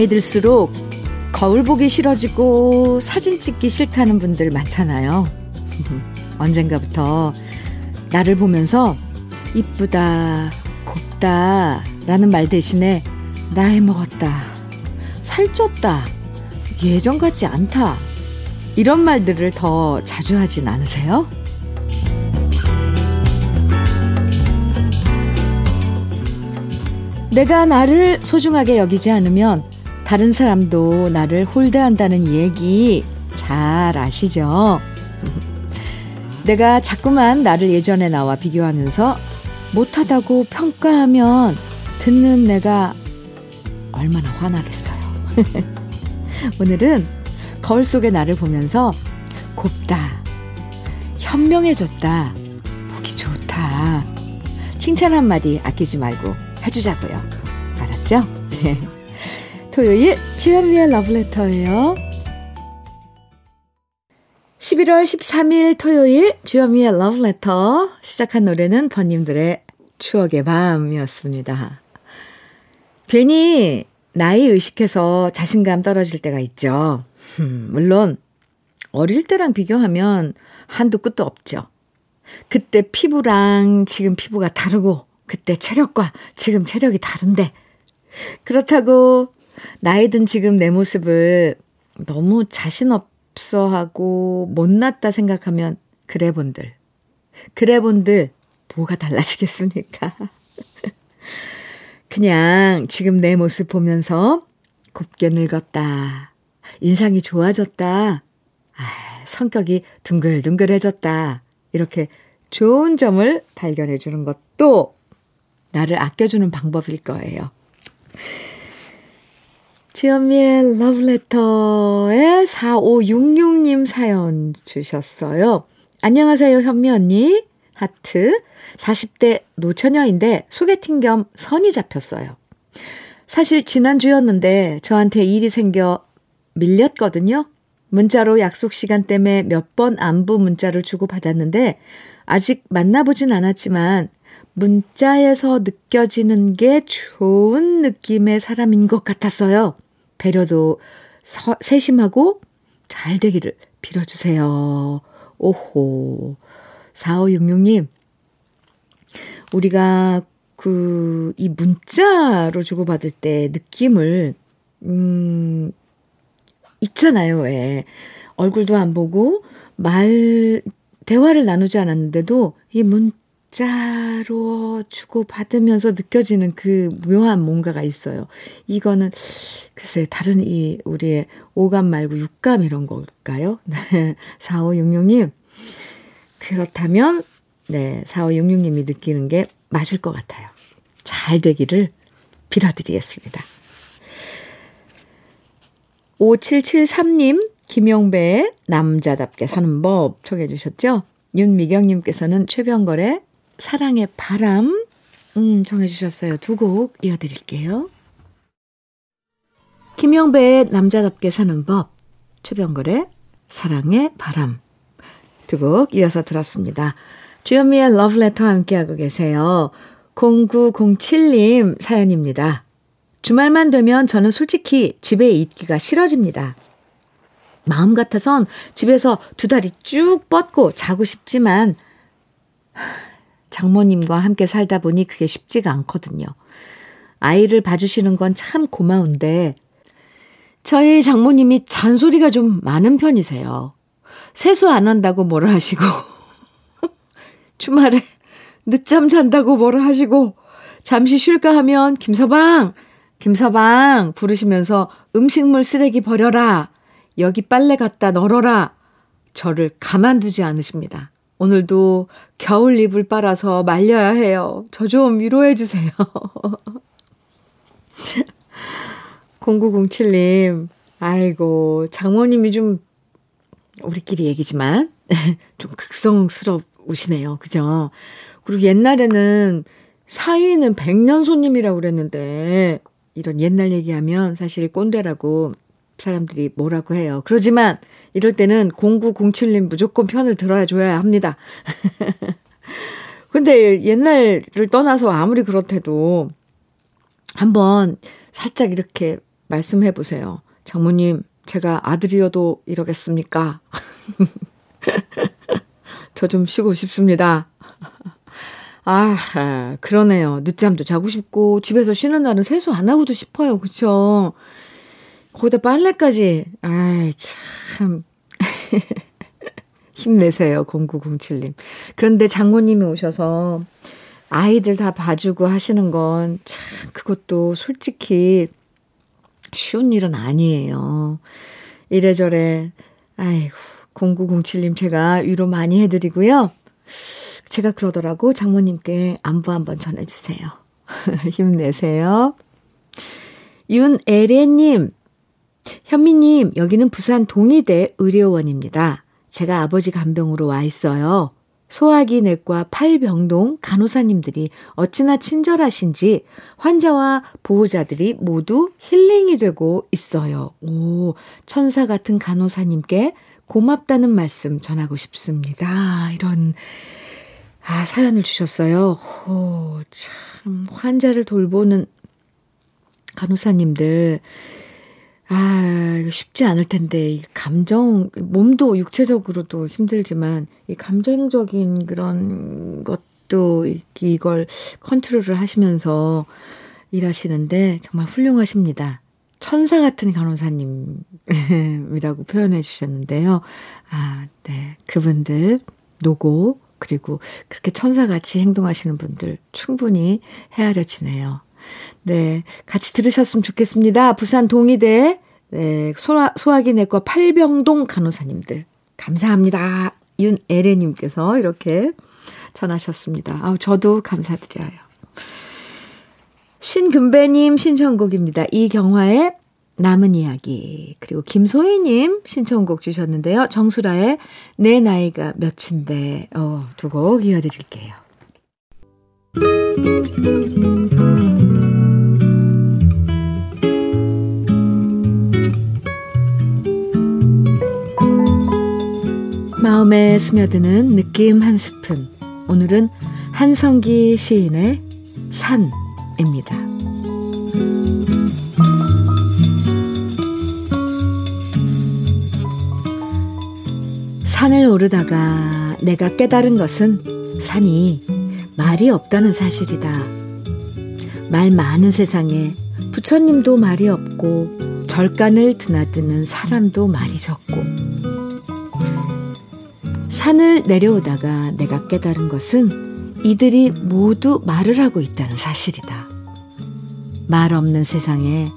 나이 들수록 거울 보기 싫어지고 사진 찍기 싫다는 분들 많잖아요. 언젠가부터 나를 보면서 이쁘다, 곱다 라는 말 대신에 나이 먹었다, 살쪘다, 예전 같지 않다 이런 말들을 더 자주 하진 않으세요? 내가 나를 소중하게 여기지 않으면 다른 사람도 나를 홀대한다는 얘기 잘 아시죠? 내가 자꾸만 나를 예전에 나와 비교하면서 못하다고 평가하면 듣는 내가 얼마나 화나겠어요. 오늘은 거울 속의 나를 보면서 곱다, 현명해졌다, 보기 좋다. 칭찬 한마디 아끼지 말고 해주자고요. 알았죠? 토요일 주현미의 러브레터예요. 11월 13일 토요일 주현미의 러브레터 시작한 노래는 번님들의 추억의 밤이었습니다. 괜히 나이 의식해서 자신감 떨어질 때가 있죠. 물론 어릴 때랑 비교하면 한도 끝도 없죠. 그때 피부랑 지금 피부가 다르고 그때 체력과 지금 체력이 다른데 그렇다고 나이 든 지금 내 모습을 너무 자신 없어 하고 못났다 생각하면 그래 본들 그래 본들 뭐가 달라지겠습니까? 그냥 지금 내 모습 보면서 곱게 늙었다. 인상이 좋아졌다. 아, 성격이 둥글둥글해졌다. 이렇게 좋은 점을 발견해 주는 것도 나를 아껴주는 방법일 거예요. 주현미의 러브레터에 4566님 사연 주셨어요. 안녕하세요, 현미 언니. 하트. 40대 노처녀인데 소개팅 겸 선이 잡혔어요. 사실 지난주였는데 저한테 일이 생겨 밀렸거든요. 문자로 약속 시간 때문에 몇 번 안부 문자를 주고 받았는데 아직 만나보진 않았지만 문자에서 느껴지는 게 좋은 느낌의 사람인 것 같았어요. 배려도 서, 세심하고 잘 되기를 빌어주세요. 오호. 4566님, 우리가 그, 이 문자로 주고받을 때 느낌을, 음, 있잖아요, 왜. 얼굴도 안 보고, 말, 대화를 나누지 않았는데도 이 문 자로 주고받으면서 느껴지는 그 묘한 뭔가가 있어요. 이거는 글쎄 다른 이 우리의 오감 말고 육감 이런 걸까요? 네. 4566님. 그렇다면 네, 4566님이 느끼는 게 맞을 것 같아요. 잘 되기를 빌어드리겠습니다. 5773님, 김용배의 남자답게 사는 법 청해 주셨죠? 윤미경님께서는 최병걸의 사랑의 바람 음, 정해 주셨어요. 두 곡 이어드릴게요. 김용배의 남자답게 사는 법, 최병걸의 사랑의 바람 두 곡 이어서 들었습니다. 주현미의 러브레터 함께하고 계세요. 0907님 사연입니다. 주말만 되면 저는 솔직히 집에 있기가 싫어집니다. 마음 같아선 집에서 두 다리 쭉 뻗고 자고 싶지만 장모님과 함께 살다 보니 그게 쉽지가 않거든요. 아이를 봐주시는 건 참 고마운데 저희 장모님이 잔소리가 좀 많은 편이세요. 세수 안 한다고 뭐라 하시고 주말에 늦잠 잔다고 뭐라 하시고 잠시 쉴까 하면 김서방 김서방 부르시면서 음식물 쓰레기 버려라 여기 빨래 갖다 널어라 저를 가만두지 않으십니다. 오늘도 겨울 이불 빨아서 말려야 해요. 저 좀 위로해 주세요. 0907님, 아이고, 장모님이 좀, 우리끼리 얘기지만, 좀 극성스러우시네요. 그죠? 그리고 옛날에는 사위는 백년 손님이라고 그랬는데, 이런 옛날 얘기하면 사실 꼰대라고 사람들이 뭐라고 해요. 그러지만 이럴 때는 0907님 무조건 편을 들어줘야 합니다. 근데 옛날을 떠나서 아무리 그렇대도 한번 살짝 이렇게 말씀해 보세요. 장모님, 제가 아들이어도 이러겠습니까? 저 좀 쉬고 싶습니다. 아, 그러네요. 늦잠도 자고 싶고, 집에서 쉬는 날은 세수 안 하고도 싶어요. 그쵸? 거기다 빨래까지. 아이, 참. 힘내세요. 0907님. 그런데 장모님이 오셔서 아이들 다 봐주고 하시는 건 참, 그것도 솔직히 쉬운 일은 아니에요. 이래저래, 아이고, 0907님 제가 위로 많이 해드리고요. 제가 그러더라고 장모님께 안부 한번 전해주세요. 힘내세요. 윤애래님, 현미님, 여기는 부산 동의대 의료원입니다. 제가 아버지 간병으로 와 있어요. 소화기 내과 팔병동 간호사님들이 어찌나 친절하신지 환자와 보호자들이 모두 힐링이 되고 있어요. 오, 천사 같은 간호사님께 고맙다는 말씀 전하고 싶습니다. 이런, 아, 사연을 주셨어요. 오, 참, 환자를 돌보는 간호사님들, 아, 쉽지 않을 텐데, 감정, 몸도 육체적으로도 힘들지만, 이 감정적인 그런 것도 이걸 컨트롤을 하시면서 일하시는데 정말 훌륭하십니다. 천사 같은 간호사님이라고 표현해 주셨는데요. 아, 네. 그분들, 노고, 그리고 그렇게 천사같이 행동하시는 분들 충분히 헤아려지네요. 네. 같이 들으셨으면 좋겠습니다. 부산 동의대, 네. 소화, 소화기 내과 팔병동 간호사님들. 감사합니다. 윤에레님께서 이렇게 전하셨습니다. 아 저도 감사드려요. 신금배님 신청곡입니다. 이경화의 남은 이야기. 그리고 김소희님 신청곡 주셨는데요. 정수라의 내 나이가 몇인데, 어, 두 곡 이어드릴게요. 마음에 스며드는 느낌 한 스푼. 오늘은 한성기 시인의 산입니다. 산을 오르다가 내가 깨달은 것은 산이 말이 없다는 사실이다. 말 많은 세상에 부처님도 말이 없고 절간을 드나드는 사람도 말이 적고 산을 내려오다가 내가 깨달은 것은 이들이 모두 말을 하고 있다는 사실이다. 말 없는 세상에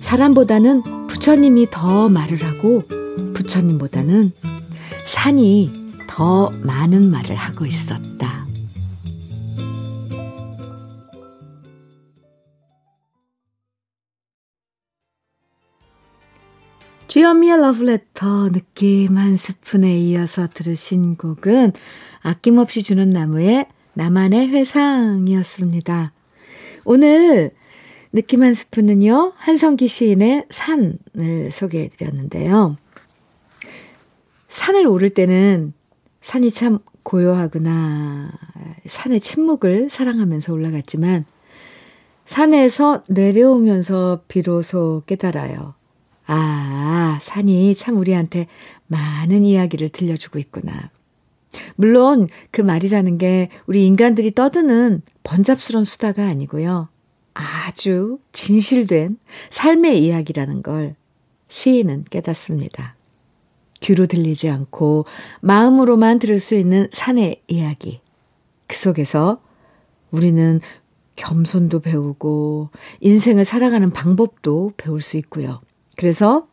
사람보다는 부처님이 더 말을 하고 부처님보다는 산이 더 많은 말을 하고 있었다. 주현미의 러브레터 느낌 한 스푼에 이어서 들으신 곡은 아낌없이 주는 나무의 나만의 회상이었습니다. 오늘 느낌 한 스푼은요, 한성기 시인의 산을 소개해 드렸는데요. 산을 오를 때는 산이 참 고요하구나. 산의 침묵을 사랑하면서 올라갔지만, 산에서 내려오면서 비로소 깨달아요. 아, 산이 참 우리한테 많은 이야기를 들려주고 있구나. 물론 그 말이라는 게 우리 인간들이 떠드는 번잡스런 수다가 아니고요. 아주 진실된 삶의 이야기라는 걸 시인은 깨닫습니다. 귀로 들리지 않고 마음으로만 들을 수 있는 산의 이야기. 그 속에서 우리는 겸손도 배우고 인생을 살아가는 방법도 배울 수 있고요. 그래서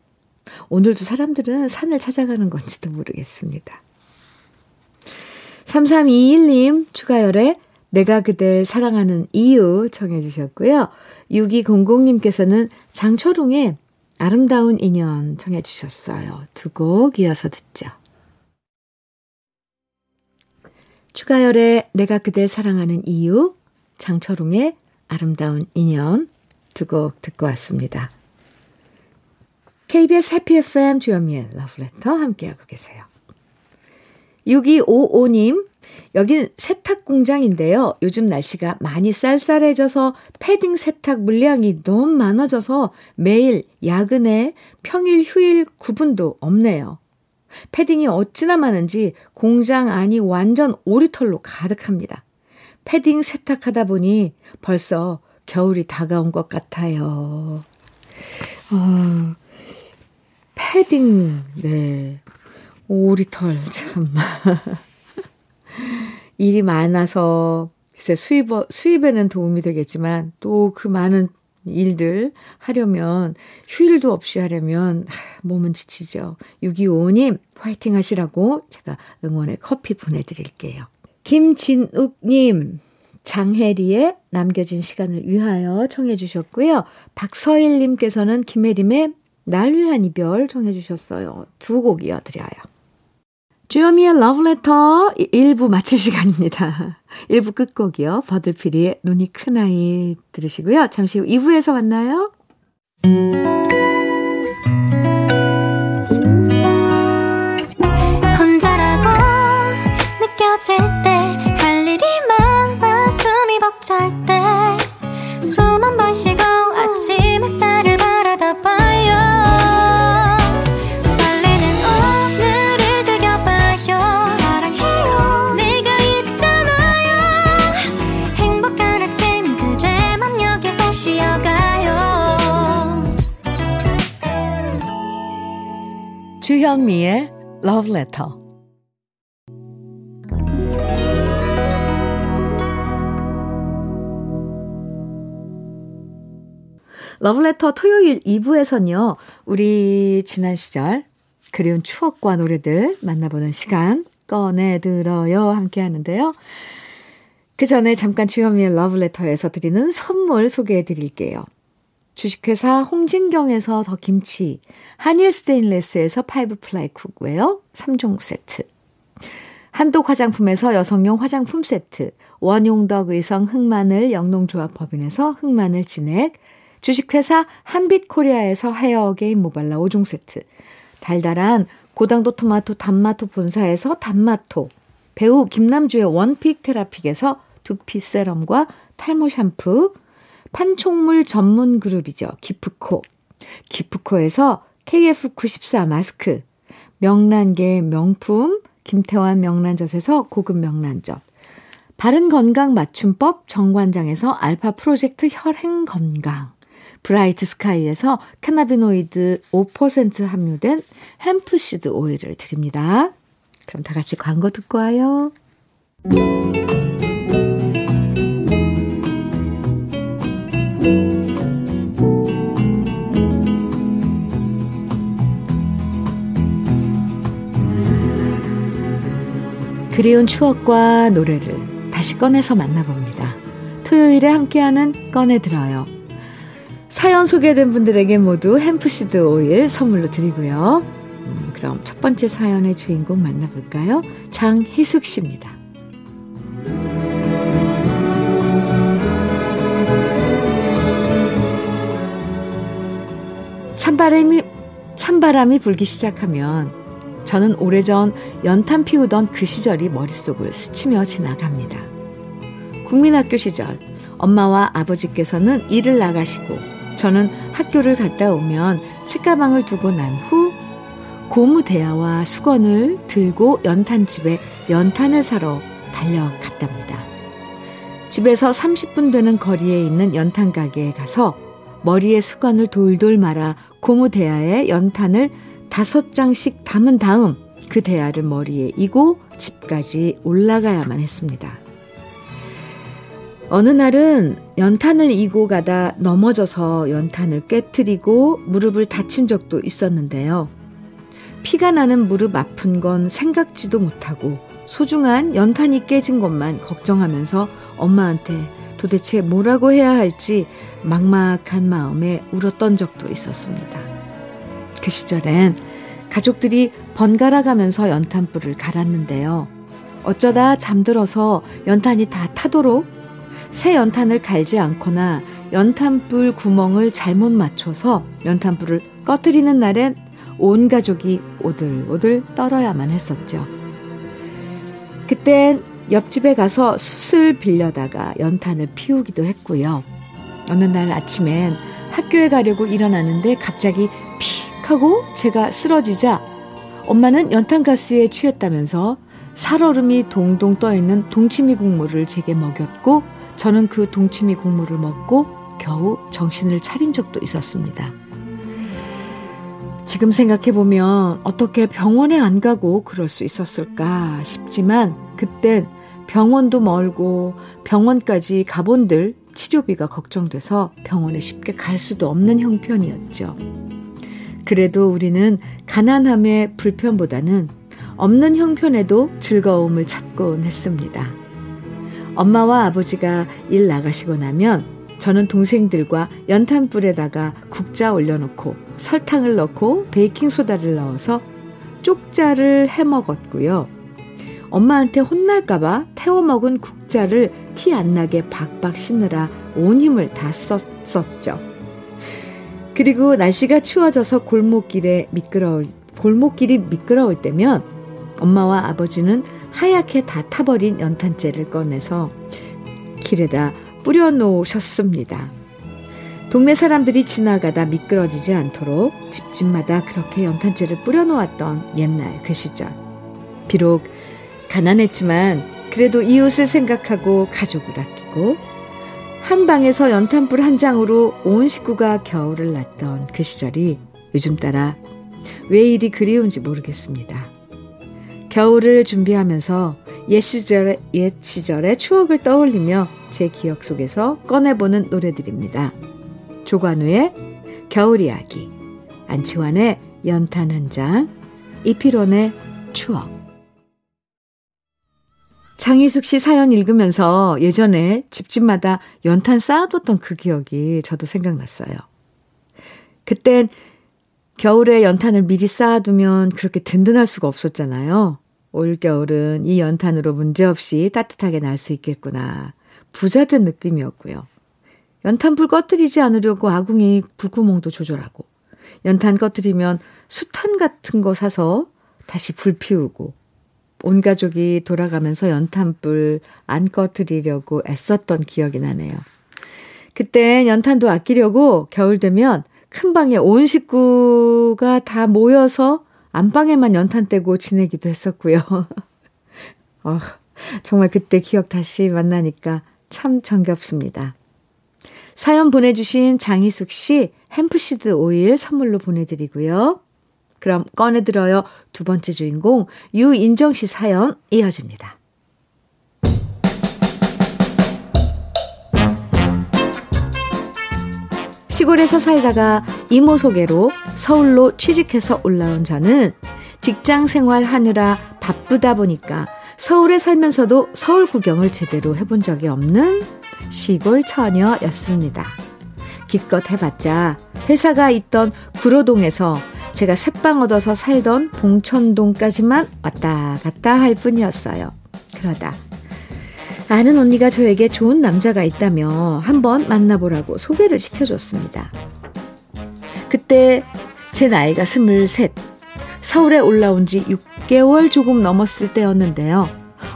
오늘도 사람들은 산을 찾아가는 건지도 모르겠습니다. 3321님 추가열에 내가 그댈 사랑하는 이유 청해 주셨고요. 6200님께서는 장초롱의 아름다운 인연 청해 주셨어요. 두 곡 이어서 듣죠. 추가열의 내가 그댈 사랑하는 이유, 장철웅의 아름다운 인연 두 곡 듣고 왔습니다. KBS 해피 FM 주현미의 러브레터 함께하고 계세요. 6255님, 여긴 세탁 공장인데요. 요즘 날씨가 많이 쌀쌀해져서 패딩 세탁 물량이 너무 많아져서 매일 야근에 평일 휴일 구분도 없네요. 패딩이 어찌나 많은지 공장 안이 완전 오리털로 가득합니다. 패딩 세탁하다 보니 벌써 겨울이 다가온 것 같아요. 어, 패딩, 네. 오리털, 참. 일이 많아서, 글쎄, 수입, 수입에는 도움이 되겠지만, 또 그 많은 일들 하려면, 휴일도 없이 하려면, 몸은 지치죠. 625님, 화이팅 하시라고 제가 응원의 커피 보내드릴게요. 김진욱님, 장혜리의 남겨진 시간을 위하여 청해 주셨고요. 박서일님께서는 김혜림의 날 위한 이별 청해 주셨어요. 두 곡 이어드려요. 주여미의 러브레터 1부 마칠 시간입니다. 1부 끝곡이요. 버들피리의 눈이 큰 아이 들으시고요. 잠시 후 2부에서 만나요. 혼자라고 느껴질 때 할 일이 많아 숨이 벅찰 때 주현미의 Love Letter 러브레터 토요일 2부에서는요, 우리 지난 시절 그리운 추억과 노래들 만나보는 시간 꺼내들어요 함께 하는데요. 그 전에 잠깐 주현미의 러브레터에서 드리는 선물 소개해 드릴게요. 주식회사 홍진경에서 더 김치, 한일 스테인레스에서 five ply cookware 3종 세트, 한독 화장품에서 여성용 화장품 세트, 원용덕 의성 흑마늘 영농조합 법인에서 흑마늘 진액, 주식회사 한빛코리아에서 헤어게임 모발라 5종 세트, 달달한 고당도 토마토 단마토 본사에서 단마토, 배우 김남주의 one pick 테라픽에서 두피 세럼과 탈모 샴푸, 판촉물 전문 그룹이죠. 기프코. 기프코에서 KF94 마스크, 명란계 명품 김태환 명란젓에서 고급 명란젓, 바른 건강 맞춤법 정관장에서 알파 프로젝트 혈행 건강, 브라이트 스카이에서 cannabinoid 5% 함유된 hemp seed oil을 드립니다. 그럼 다 같이 광고 듣고 와요. 그리운 추억과 노래를 다시 꺼내서 만나봅니다. 토요일에 함께하는 꺼내들어요. 사연 소개된 분들에게 모두 햄프시드 오일 선물로 드리고요. 음, 그럼 첫 번째 사연의 주인공 만나볼까요? 장희숙 씨입니다. 찬바람이, 찬바람이 불기 시작하면 저는 오래전 연탄 피우던 그 시절이 머릿속을 스치며 지나갑니다. 국민학교 시절 엄마와 아버지께서는 일을 나가시고 저는 학교를 갔다 오면 책가방을 두고 난 후 고무 대야와 수건을 들고 연탄집에 연탄을 사러 달려갔답니다. 집에서 30분 되는 거리에 있는 연탄 가게에 가서 머리에 수건을 돌돌 말아 고무 대야에 연탄을 다섯 장씩 담은 다음 그 대야를 머리에 이고 집까지 올라가야만 했습니다. 어느 날은 연탄을 이고 가다 넘어져서 연탄을 깨뜨리고 무릎을 다친 적도 있었는데요. 피가 나는 무릎 아픈 건 생각지도 못하고 소중한 연탄이 깨진 것만 걱정하면서 엄마한테 도대체 뭐라고 해야 할지 막막한 마음에 울었던 적도 있었습니다. 그 시절엔 가족들이 번갈아 가면서 연탄불을 갈았는데요. 어쩌다 잠들어서 연탄이 다 타도록 새 연탄을 갈지 않거나 연탄불 구멍을 잘못 맞춰서 연탄불을 꺼뜨리는 날엔 온 가족이 오들오들 떨어야만 했었죠. 그땐 옆집에 가서 숯을 빌려다가 연탄을 피우기도 했고요. 어느 날 아침엔 학교에 가려고 일어나는데 갑자기 픽 하고 제가 쓰러지자 엄마는 연탄가스에 취했다면서 살얼음이 동동 떠있는 동치미 국물을 제게 먹였고 저는 그 동치미 국물을 먹고 겨우 정신을 차린 적도 있었습니다. 지금 생각해보면 어떻게 병원에 안 가고 그럴 수 있었을까 싶지만 그땐 병원도 멀고 병원까지 가본들 치료비가 걱정돼서 병원에 쉽게 갈 수도 없는 형편이었죠. 그래도 우리는 가난함의 불편보다는 없는 형편에도 즐거움을 찾곤 했습니다. 엄마와 아버지가 일 나가시고 나면 저는 동생들과 연탄불에다가 국자 올려놓고 설탕을 넣고 베이킹소다를 넣어서 쪽자를 해 먹었고요. 엄마한테 혼날까봐 태워 먹은 국자를 티 안 나게 박박 씻느라 온 힘을 다 썼었죠. 그리고 날씨가 추워져서 골목길에 미끄러울, 골목길이 미끄러울 때면 엄마와 아버지는 하얗게 다 타버린 연탄재를 꺼내서 길에다 뿌려 놓으셨습니다. 동네 사람들이 지나가다 미끄러지지 않도록 집집마다 그렇게 연탄재를 뿌려 놓았던 옛날 그 시절. 비록 가난했지만 그래도 이웃을 생각하고 가족을 아끼고 한 방에서 연탄불 한 장으로 온 식구가 겨울을 났던 그 시절이 요즘 따라 왜 이리 그리운지 모르겠습니다. 겨울을 준비하면서 옛 시절의, 옛 시절의 추억을 떠올리며 제 기억 속에서 꺼내보는 노래들입니다. 조관우의 겨울 이야기, 안치환의 연탄 한 장, 이필원의 추억. 장희숙 씨 사연 읽으면서 예전에 집집마다 연탄 쌓아뒀던 그 기억이 저도 생각났어요. 그땐 겨울에 연탄을 미리 쌓아두면 그렇게 든든할 수가 없었잖아요. 올겨울은 이 연탄으로 문제없이 따뜻하게 날 수 있겠구나. 부자 된 느낌이었고요. 연탄불 꺼뜨리지 않으려고 아궁이 불구멍도 조절하고, 연탄 꺼뜨리면 수탄 같은 거 사서 다시 불 피우고, 온 가족이 돌아가면서 연탄불 안 꺼뜨리려고 애썼던 기억이 나네요. 그때 연탄도 아끼려고 겨울 되면 큰 방에 온 식구가 다 모여서 안방에만 연탄 떼고 지내기도 했었고요. 어, 정말 그때 기억 다시 만나니까 참 정겹습니다. 사연 보내주신 장희숙 씨 햄프시드 오일 선물로 보내드리고요. 그럼 꺼내들어요. 두 번째 주인공 유인정 씨 사연 이어집니다. 시골에서 살다가 이모 소개로 서울로 취직해서 올라온 저는 직장 생활 하느라 바쁘다 보니까 서울에 살면서도 서울 구경을 제대로 해본 적이 없는 시골 처녀였습니다. 기껏 해봤자 회사가 있던 구로동에서 제가 새빵 얻어서 살던 봉천동까지만 왔다 갔다 할 뿐이었어요. 그러다 아는 언니가 저에게 좋은 남자가 있다며 한번 만나보라고 소개를 시켜줬습니다. 그때 제 나이가 스물셋, 서울에 올라온 지 6개월 조금 넘었을 때였는데요.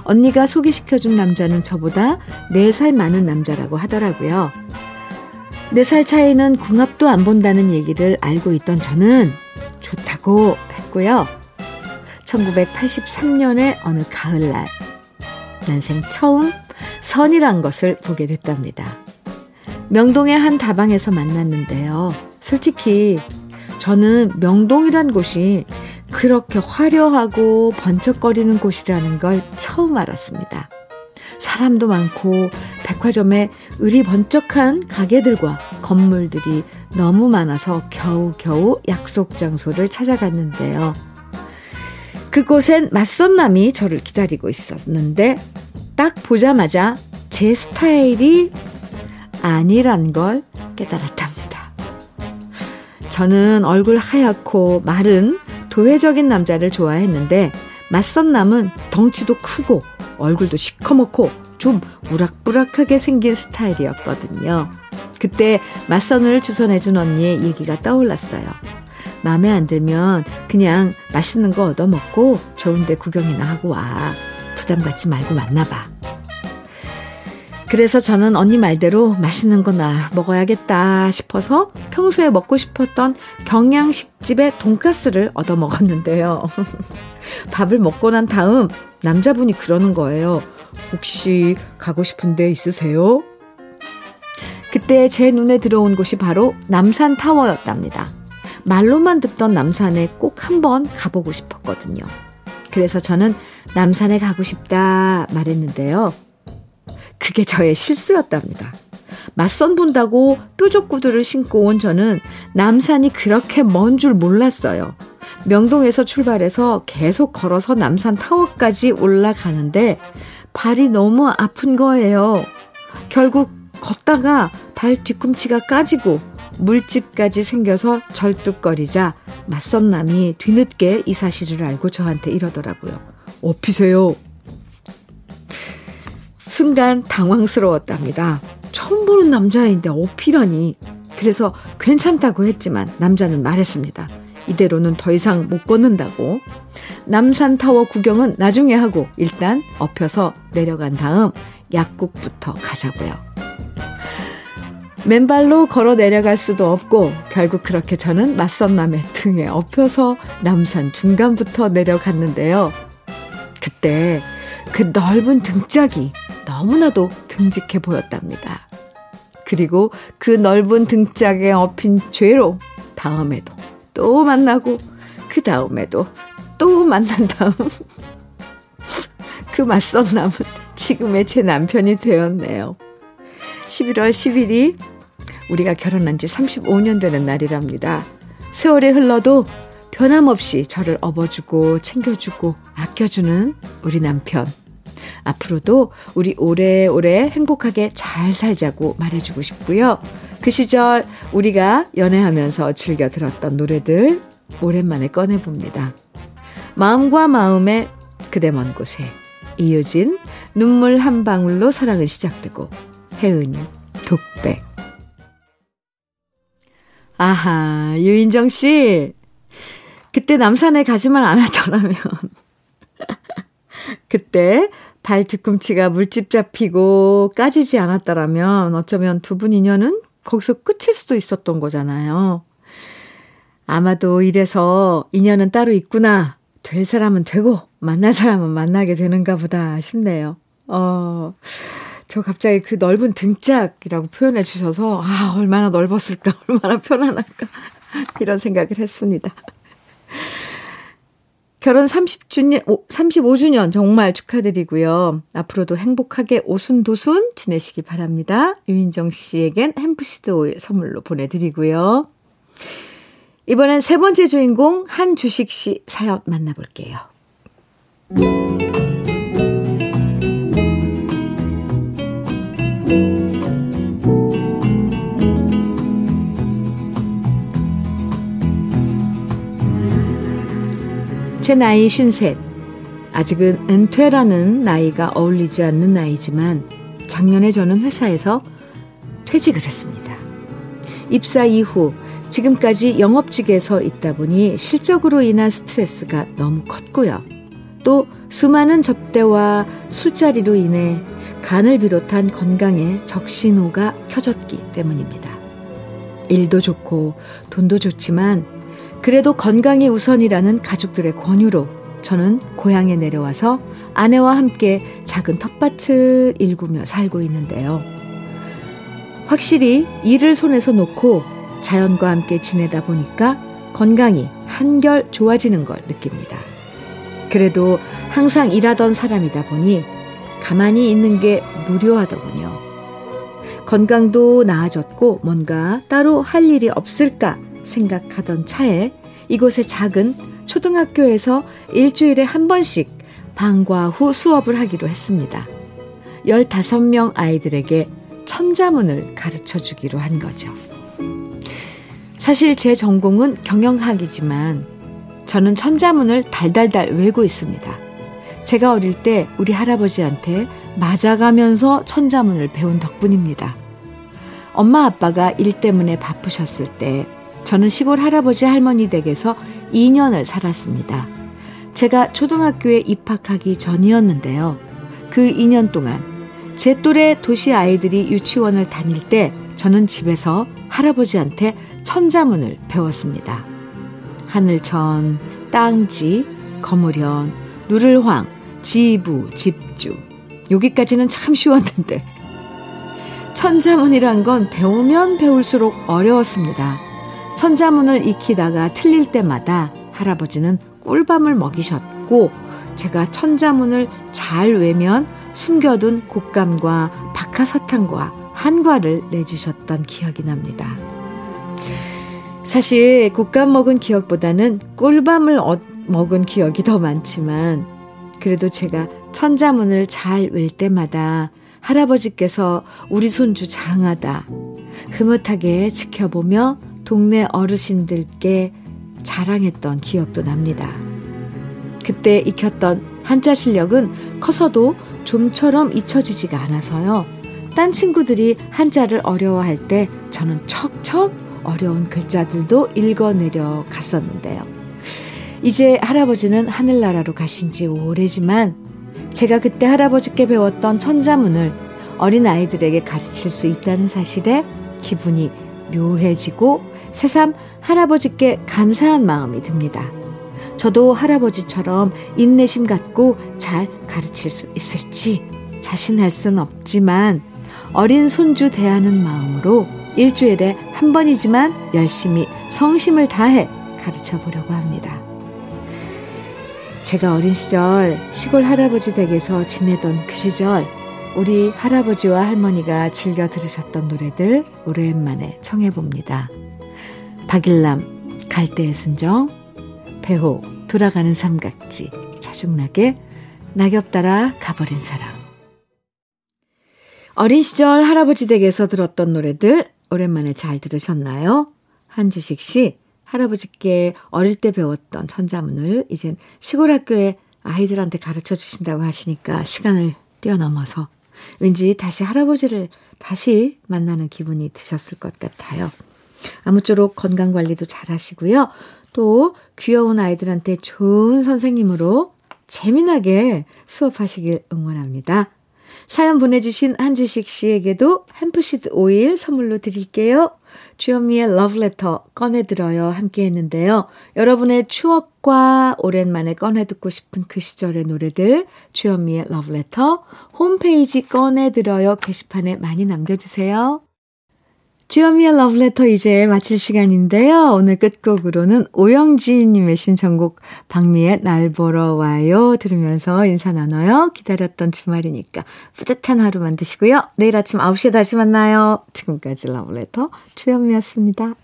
언니가 소개시켜준 남자는 저보다 4살 많은 남자라고 하더라고요. 4살 차이는 궁합도 안 본다는 얘기를 알고 있던 저는 좋다고 했고요. 1983년의 어느 가을날, 난생 처음 선이란 것을 보게 됐답니다. 명동의 한 다방에서 만났는데요. 솔직히 저는 명동이란 곳이 그렇게 화려하고 번쩍거리는 곳이라는 걸 처음 알았습니다. 사람도 많고 백화점에 의리 번쩍한 가게들과 건물들이 너무 많아서 겨우겨우 약속 장소를 찾아갔는데요. 그곳엔 맞선 남이 저를 기다리고 있었는데 딱 보자마자 제 스타일이 아니란 걸 깨달았답니다. 저는 얼굴 하얗고 마른 도회적인 남자를 좋아했는데 맞선 남은 덩치도 크고 얼굴도 시커멓고 좀 우락부락하게 생긴 스타일이었거든요. 그때 맞선을 주선해준 언니의 얘기가 떠올랐어요. 마음에 안 들면 그냥 맛있는 거 얻어먹고 좋은데 구경이나 하고 와. 부담 갖지 말고 만나봐. 그래서 저는 언니 말대로 맛있는 거나 먹어야겠다 싶어서 평소에 먹고 싶었던 경양식집의 돈가스를 얻어 먹었는데요. 밥을 먹고 난 다음 남자분이 그러는 거예요. 혹시 가고 싶은 데 있으세요? 그때 제 눈에 들어온 곳이 바로 남산 타워였답니다. 말로만 듣던 남산에 꼭 한번 가보고 싶었거든요. 그래서 저는 남산에 가고 싶다 말했는데요. 그게 저의 실수였답니다. 맞선 본다고 뾰족 구두를 신고 온 저는 남산이 그렇게 먼 줄 몰랐어요. 명동에서 출발해서 계속 걸어서 남산 타워까지 올라가는데 발이 너무 아픈 거예요. 결국 걷다가 발 뒤꿈치가 까지고 물집까지 생겨서 절뚝거리자 맞선 남이 뒤늦게 이 사실을 알고 저한테 이러더라고요. 업히세요. 순간 당황스러웠답니다. 처음 보는 남자인데 어필하니. 그래서 괜찮다고 했지만 남자는 말했습니다. 이대로는 더 이상 못 걷는다고. 남산타워 구경은 나중에 하고 일단 엎혀서 내려간 다음 약국부터 가자고요. 맨발로 걸어 내려갈 수도 없고 결국 그렇게 저는 맞선 남의 등에 엎혀서 남산 중간부터 내려갔는데요. 그때 그 넓은 등짝이 너무나도 듬직해 보였답니다. 그리고 그 넓은 등짝에 업힌 죄로 다음에도 또 만나고 그 다음에도 또 만난 다음 그 맞선 남은 지금의 제 남편이 되었네요. 11월 10일이 우리가 결혼한 지 35년 되는 날이랍니다. 세월이 흘러도 변함없이 저를 업어주고 챙겨주고 아껴주는 우리 남편. 앞으로도 우리 오래오래 행복하게 잘 살자고 말해주고 싶고요. 그 시절 우리가 연애하면서 즐겨 들었던 노래들 오랜만에 꺼내봅니다. 마음과 마음의 그대 먼 곳에 이유진 눈물 한 방울로 사랑은 시작되고 혜은이 독백 아하 유인정 씨 그때 남산에 가지만 않았더라면 그때 발 뒤꿈치가 물집 잡히고 까지지 않았다라면 어쩌면 두 분 인연은 거기서 끝일 수도 있었던 거잖아요. 아마도 이래서 인연은 따로 있구나. 될 사람은 되고 만날 사람은 만나게 되는가 보다 싶네요. 어, 저 갑자기 그 넓은 등짝이라고 표현해 주셔서 아, 얼마나 넓었을까, 얼마나 편안할까 이런 생각을 했습니다. 결혼 30주년, 35주년 정말 축하드리고요. 앞으로도 행복하게 오순도순 지내시기 바랍니다. 유인정 씨에겐 햄프시드 오일 선물로 보내드리고요. 이번엔 세 번째 주인공 한주식 씨 사연 만나볼게요. 제 나이 53. 아직은 은퇴라는 나이가 어울리지 않는 나이지만 작년에 저는 회사에서 퇴직을 했습니다. 입사 이후 지금까지 영업직에 서 있다 보니 실적으로 인한 스트레스가 너무 컸고요. 또 수많은 접대와 술자리로 인해 간을 비롯한 건강에 적신호가 켜졌기 때문입니다. 일도 좋고 돈도 좋지만 그래도 건강이 우선이라는 가족들의 권유로 저는 고향에 내려와서 아내와 함께 작은 텃밭을 일구며 살고 있는데요. 확실히 일을 손에서 놓고 자연과 함께 지내다 보니까 건강이 한결 좋아지는 걸 느낍니다. 그래도 항상 일하던 사람이다 보니 가만히 있는 게 무료하더군요. 건강도 나아졌고 뭔가 따로 할 일이 없을까 생각하던 차에 이곳의 작은 초등학교에서 일주일에 한 번씩 방과 후 수업을 하기로 했습니다. 15명 아이들에게 천자문을 가르쳐 주기로 한 거죠. 사실 제 전공은 경영학이지만 저는 천자문을 달달달 외고 있습니다. 제가 어릴 때 우리 할아버지한테 맞아가면서 천자문을 배운 덕분입니다. 엄마 아빠가 일 때문에 바쁘셨을 때 저는 시골 할아버지 할머니 댁에서 2년을 살았습니다. 제가 초등학교에 입학하기 전이었는데요. 그 2년 동안 제 또래 도시 아이들이 유치원을 다닐 때 저는 집에서 할아버지한테 천자문을 배웠습니다. 하늘천, 땅지, 거무련, 누를황, 지부, 집주. 여기까지는 참 쉬웠는데. 천자문이란 건 배우면 배울수록 어려웠습니다. 천자문을 익히다가 틀릴 때마다 할아버지는 꿀밤을 먹이셨고, 제가 천자문을 잘 외면 숨겨둔 곶감과 박하사탕과 한과를 내주셨던 기억이 납니다. 사실 곶감 먹은 기억보다는 꿀밤을 먹은 기억이 더 많지만 그래도 제가 천자문을 잘 외울 때마다 할아버지께서 우리 손주 장하다 흐뭇하게 지켜보며 동네 어르신들께 자랑했던 기억도 납니다. 그때 익혔던 한자 실력은 커서도 좀처럼 잊혀지지가 않아서요. 딴 친구들이 한자를 어려워할 때 저는 척척 어려운 글자들도 읽어내려 갔었는데요. 이제 할아버지는 하늘나라로 가신 지 오래지만 제가 그때 할아버지께 배웠던 천자문을 어린 아이들에게 가르칠 수 있다는 사실에 기분이 묘해지고 새삼 할아버지께 감사한 마음이 듭니다. 저도 할아버지처럼 인내심 갖고 잘 가르칠 수 있을지 자신할 순 없지만 어린 손주 대하는 마음으로 일주일에 한 번이지만 열심히 성심을 다해 가르쳐 보려고 합니다. 제가 어린 시절 시골 할아버지 댁에서 지내던 그 시절 우리 할아버지와 할머니가 즐겨 들으셨던 노래들 오랜만에 청해 봅니다. 박일남 갈대의 순정 배호 돌아가는 삼각지 자중나게 낙엽 따라 가버린 사랑 어린 시절 할아버지 댁에서 들었던 노래들 오랜만에 잘 들으셨나요? 한주식 씨, 할아버지께 어릴 때 배웠던 천자문을 이젠 시골 학교에 아이들한테 가르쳐 주신다고 하시니까 시간을 뛰어넘어서 왠지 다시 할아버지를 다시 만나는 기분이 드셨을 것 같아요. 아무쪼록 건강 관리도 잘 하시고요. 또 귀여운 아이들한테 좋은 선생님으로 재미나게 수업하시길 응원합니다. 사연 보내주신 한주식 씨에게도 햄프시드 오일 선물로 드릴게요. 주현미의 러브레터 꺼내들어요 함께 했는데요. 여러분의 추억과 오랜만에 꺼내듣고 싶은 그 시절의 노래들 주현미의 러브레터 홈페이지 꺼내들어요 게시판에 많이 남겨주세요. 주현미의 러브레터 이제 마칠 시간인데요. 오늘 끝곡으로는 오영지님의 신청곡 박미의 날 보러 와요 들으면서 인사 나눠요. 기다렸던 주말이니까 뿌듯한 하루 만드시고요. 내일 아침 9시에 다시 만나요. 지금까지 러브레터 주현미였습니다.